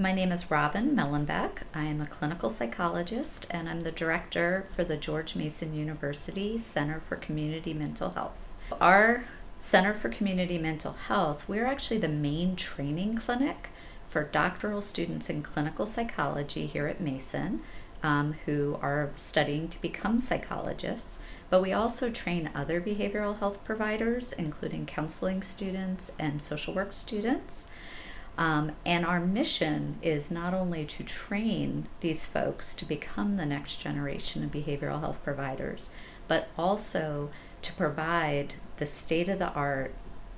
My name is Robyn Mehlenbeck. I am a clinical psychologist and I'm the director for the George Mason University Center for Community Mental Health. Our Center for Community Mental Health, we're actually the main training clinic for doctoral students in clinical psychology here at Mason um, who are studying to become psychologists. But we also train other behavioral health providers, including counseling students and social work students. Um, and our mission is not only to train these folks to become the next generation of behavioral health providers, but also to provide the state of the art,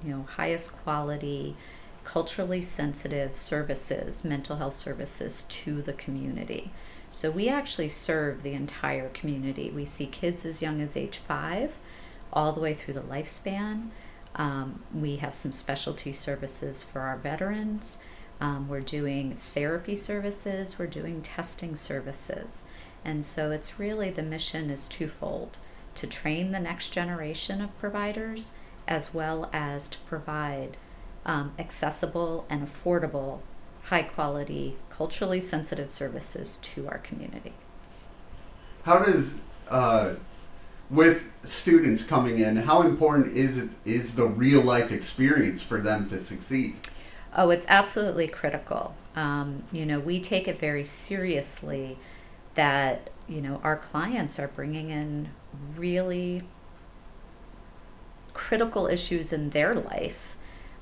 you know, highest quality, culturally sensitive services, mental health services to the community. So we actually serve the entire community. We see kids as young as age five, all the way through the lifespan. Um, we have some specialty services for our veterans. Um, we're doing therapy services, we're doing testing services. And so it's really the mission is twofold to train the next generation of providers as well as to provide um, accessible and affordable, high quality, culturally sensitive services to our community. How does uh, with students coming in, how important is it is the real life experience for them to succeed? Oh, it's absolutely critical. Um, you know, we take it very seriously that you know our clients are bringing in really critical issues in their life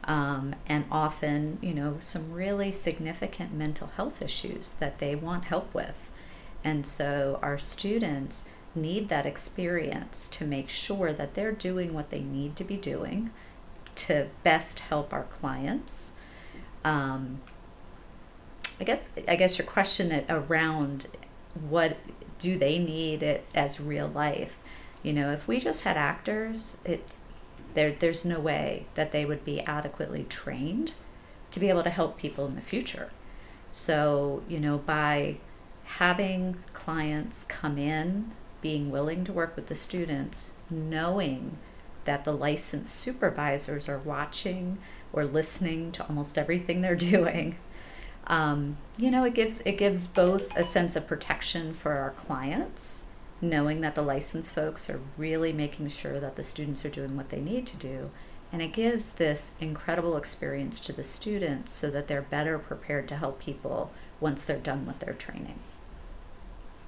um, and often you know some really significant mental health issues that they want help with and so our students need that experience to make sure that they're doing what they need to be doing to best help our clients. Um, I guess I guess your question around what do they need it as real life? You know, if we just had actors, it there there's no way that they would be adequately trained to be able to help people in the future. So, you know, by having clients come in being willing to work with the students, knowing that the licensed supervisors are watching or listening to almost everything they're doing. Um, you know, it gives it gives both a sense of protection for our clients, knowing that the licensed folks are really making sure that the students are doing what they need to do, and it gives this incredible experience to the students so that they're better prepared to help people once they're done with their training.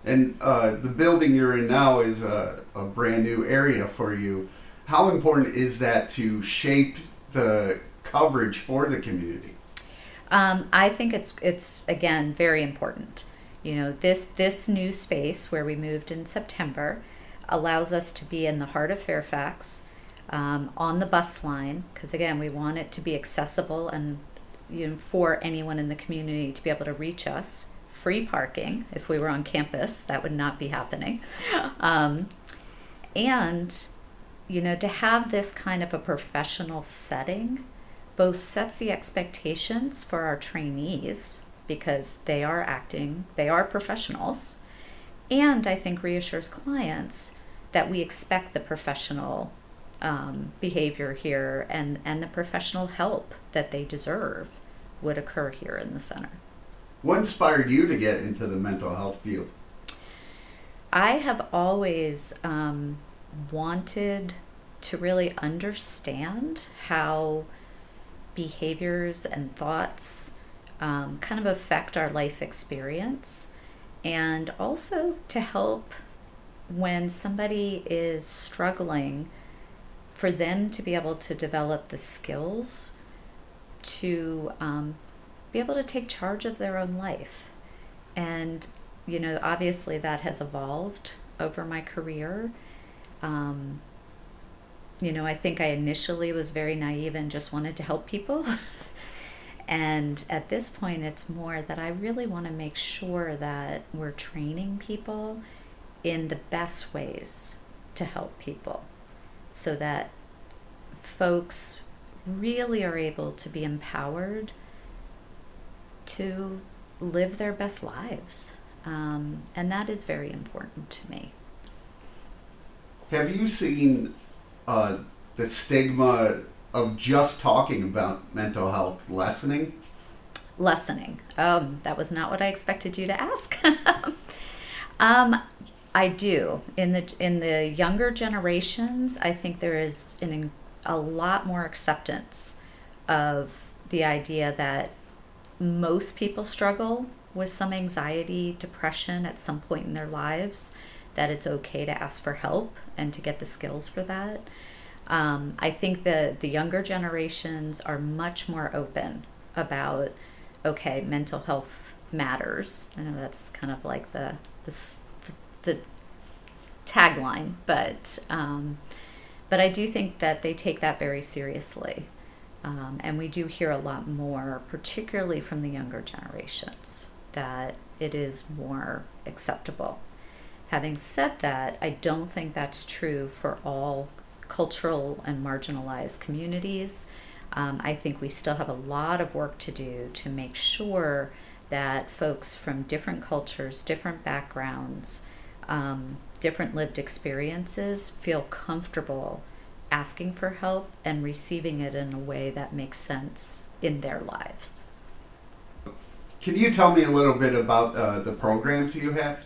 And uh, the building you're in now is a, a brand new area for you. How important is that to shape the coverage for the community? Um, I think it's it's again very important. You know, this this new space where we moved in September allows us to be in the heart of Fairfax, um, on the bus line, because again, we want it to be accessible and you know, for anyone in the community to be able to reach us free parking if we were on campus. That would not be happening. Um, and, you know, to have this kind of a professional setting both sets the expectations for our trainees because they are acting, they are professionals, and I think reassures clients that we expect the professional um, behavior here and, and the professional help that they deserve would occur here in the center. What inspired you to get into the mental health field? I have always um, wanted to really understand how behaviors and thoughts um, kind of affect our life experience, and also to help when somebody is struggling for them to be able to develop the skills to um, be able to take charge of their own life. And, you know, obviously that has evolved over my career. Um, you know, I think I initially was very naive and just wanted to help people. and at this point, it's more that I really want to make sure that we're training people in the best ways to help people so that folks really are able to be empowered to live their best lives. Um, and that is very important to me. Have you seen uh, the stigma of just talking about mental health lessening? lessening. Um, that was not what I expected you to ask. um, I do. In the in the younger generations, I think there is an, a lot more acceptance of the idea that most people struggle with some anxiety, depression at some point in their lives, that it's okay to ask for help and to get the skills for that. Um, I think that the younger generations are much more open about, okay, mental health matters. I know that's kind of like the the, the tagline, but um, but I do think that they take that very seriously. Um, and we do hear a lot more, particularly from the younger generations, that it is more acceptable. Having said that, I don't think that's true for all cultural and marginalized communities. Um, I think we still have a lot of work to do to make sure that folks from different cultures, different backgrounds, um, different lived experiences feel comfortable asking for help and receiving it in a way that makes sense in their lives. Can you tell me a little bit about uh, the programs you have?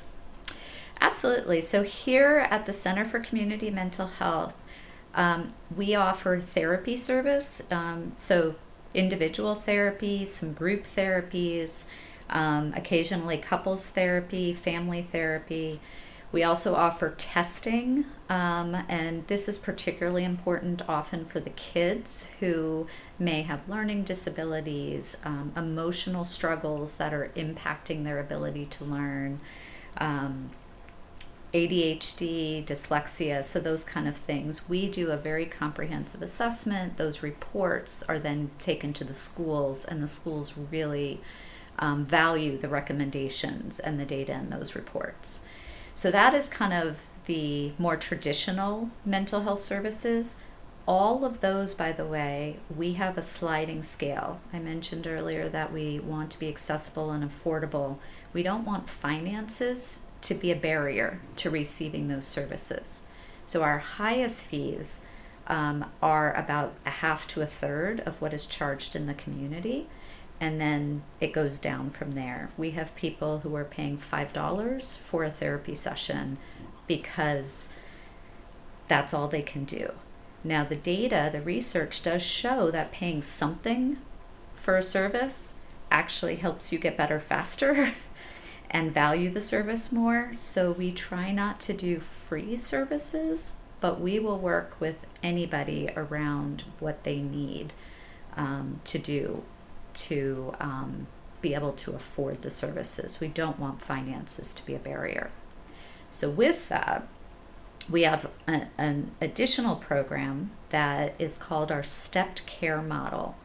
Absolutely. So, here at the Center for Community Mental Health, um, we offer therapy service. Um, so, individual therapy, some group therapies, um, occasionally couples therapy, family therapy. We also offer testing, um, and this is particularly important often for the kids who may have learning disabilities, um, emotional struggles that are impacting their ability to learn, um, ADHD, dyslexia, so those kind of things. We do a very comprehensive assessment. Those reports are then taken to the schools, and the schools really um, value the recommendations and the data in those reports. So that is kind of the more traditional mental health services. All of those, by the way, we have a sliding scale. I mentioned earlier that we want to be accessible and affordable. We don't want finances to be a barrier to receiving those services. So our highest fees um, are about a half to a third of what is charged in the community and then it goes down from there. We have people who are paying $5 for a therapy session because that's all they can do. Now, the data, the research does show that paying something for a service actually helps you get better faster and value the service more. So, we try not to do free services, but we will work with anybody around what they need um, to do to um, be able to afford the services. We don't want finances to be a barrier. So, with that, we have a, an additional program that is called our stepped care model.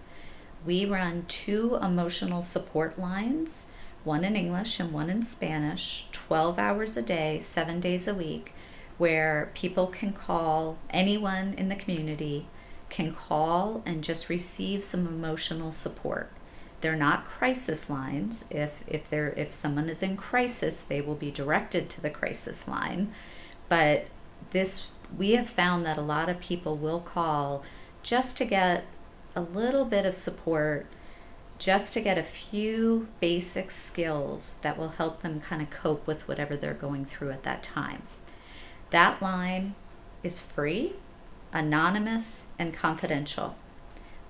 We run two emotional support lines, one in English and one in Spanish, 12 hours a day, seven days a week, where people can call anyone in the community can call and just receive some emotional support. They're not crisis lines. If if they're if someone is in crisis, they will be directed to the crisis line. But this we have found that a lot of people will call just to get a little bit of support, just to get a few basic skills that will help them kind of cope with whatever they're going through at that time. That line is free, anonymous, and confidential.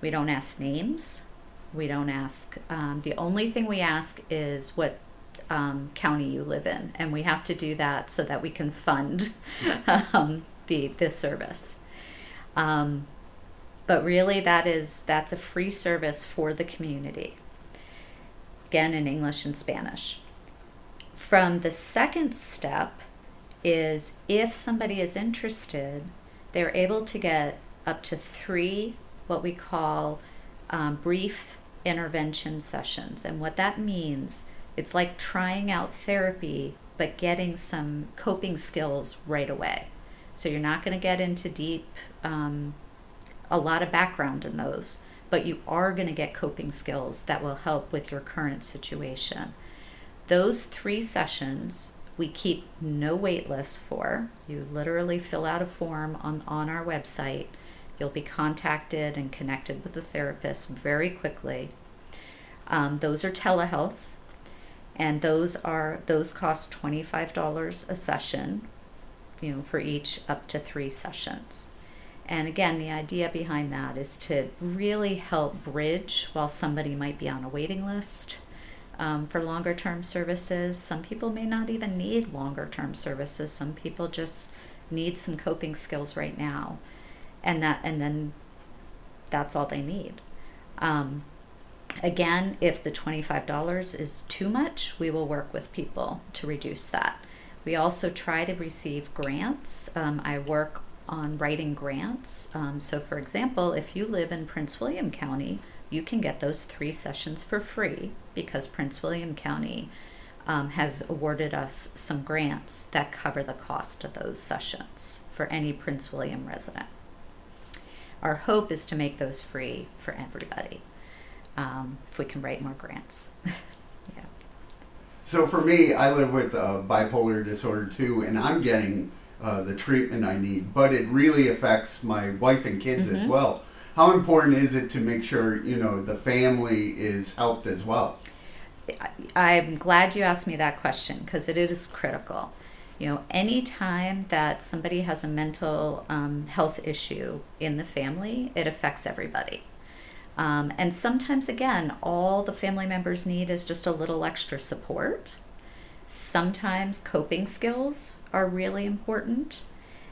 We don't ask names. We don't ask. Um, the only thing we ask is what um, county you live in, and we have to do that so that we can fund um, the this service. Um, but really, that is that's a free service for the community. Again, in English and Spanish. From the second step is if somebody is interested, they're able to get up to three what we call um, brief intervention sessions. And what that means, it's like trying out therapy, but getting some coping skills right away. So you're not going to get into deep, um, a lot of background in those, but you are going to get coping skills that will help with your current situation. Those three sessions we keep no wait list for. You literally fill out a form on, on our website You'll be contacted and connected with a therapist very quickly. Um, those are telehealth, and those are those cost twenty five dollars a session, you know, for each up to three sessions. And again, the idea behind that is to really help bridge while somebody might be on a waiting list um, for longer term services. Some people may not even need longer term services. Some people just need some coping skills right now, and that and then that's all they need. Um, again, if the twenty five dollars is too much, we will work with people to reduce that. We also try to receive grants. Um, I work on writing grants. Um, so, for example, if you live in Prince William County, you can get those three sessions for free because Prince William County um, has awarded us some grants that cover the cost of those sessions for any Prince William resident. Our hope is to make those free for everybody um, if we can write more grants. yeah. So for me, I live with uh, bipolar disorder too, and I'm getting uh, the treatment I need, but it really affects my wife and kids mm-hmm. as well. How important is it to make sure you know the family is helped as well? I'm glad you asked me that question because it is critical. You know, anytime that somebody has a mental um, health issue in the family, it affects everybody. Um, and sometimes, again, all the family members need is just a little extra support. Sometimes coping skills are really important.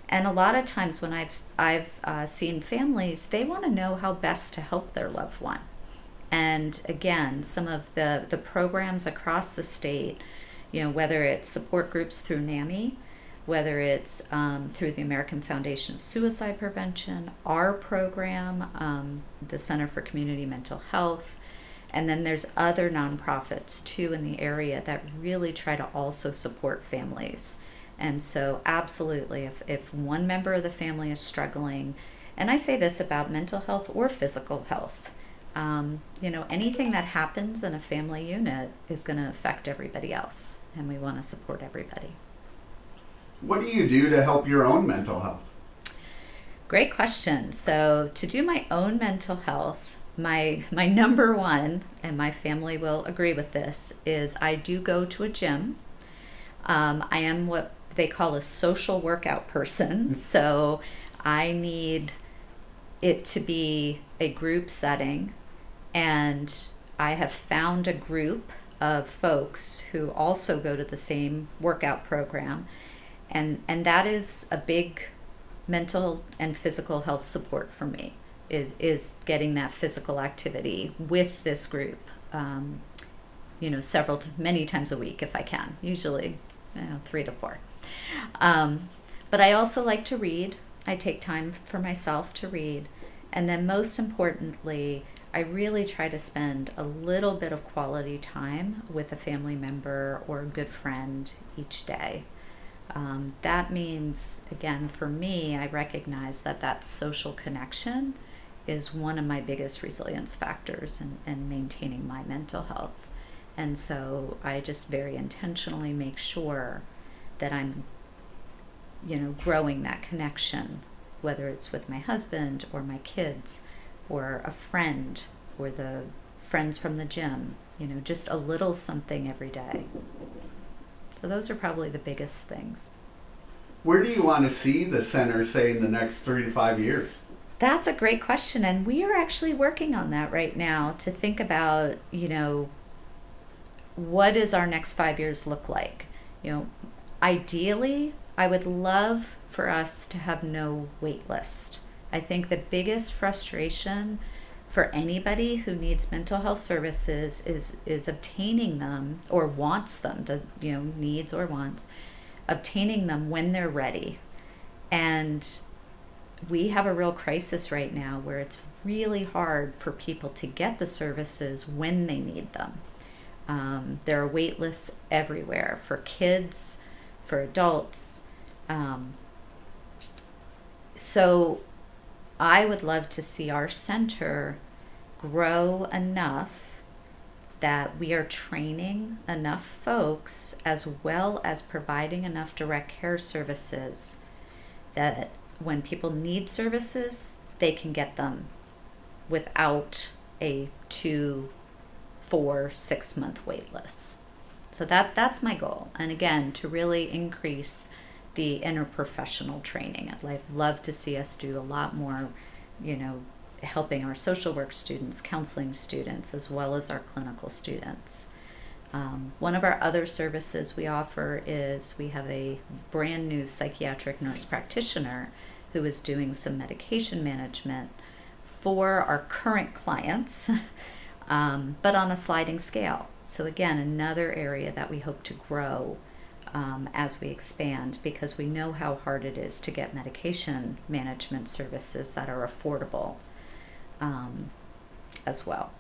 And a lot of times when I've, I've uh, seen families, they want to know how best to help their loved one. And again, some of the, the programs across the state, you know, whether it's support groups through NAMI, whether it's um, through the American Foundation of Suicide Prevention, our program, um, the Center for Community Mental Health, and then there's other nonprofits too in the area that really try to also support families. And so, absolutely, if, if one member of the family is struggling, and I say this about mental health or physical health, um, you know, anything that happens in a family unit is going to affect everybody else, and we want to support everybody. What do you do to help your own mental health? Great question. So, to do my own mental health, my my number one, and my family will agree with this, is I do go to a gym. Um, I am what they call a social workout person, so I need it to be a group setting, and I have found a group of folks who also go to the same workout program. And and that is a big mental and physical health support for me is is getting that physical activity with this group um, you know several t- many times a week if i can usually you know, three to four. Um, but i also like to read. I take time for myself to read. And then most importantly i really try to spend a little bit of quality time with a family member or a good friend each day um, that means, again, for me, I recognize that that social connection is one of my biggest resilience factors in, in maintaining my mental health. And so I just very intentionally make sure that I'm, you know, growing that connection, whether it's with my husband or my kids or a friend or the friends from the gym, you know, just a little something every day. So those are probably the biggest things. Where do you want to see the center, say, in the next three to five years? That's a great question. And we are actually working on that right now to think about, you know, what does our next five years look like? You know, ideally, I would love for us to have no wait list. I think the biggest frustration for anybody who needs mental health services is is obtaining them or wants them to you know needs or wants obtaining them when they're ready. And we have a real crisis right now where it's really hard for people to get the services when they need them. Um, there are wait lists everywhere for kids for adults um, so I would love to see our center grow enough that we are training enough folks as well as providing enough direct care services that when people need services, they can get them without a two, four, six month wait list. So that that's my goal. And again, to really increase the interprofessional training. I'd love to see us do a lot more, you know, helping our social work students, counseling students, as well as our clinical students. Um, one of our other services we offer is we have a brand new psychiatric nurse practitioner who is doing some medication management for our current clients, um, but on a sliding scale. So, again, another area that we hope to grow um, as we expand because we know how hard it is to get medication management services that are affordable um, as well.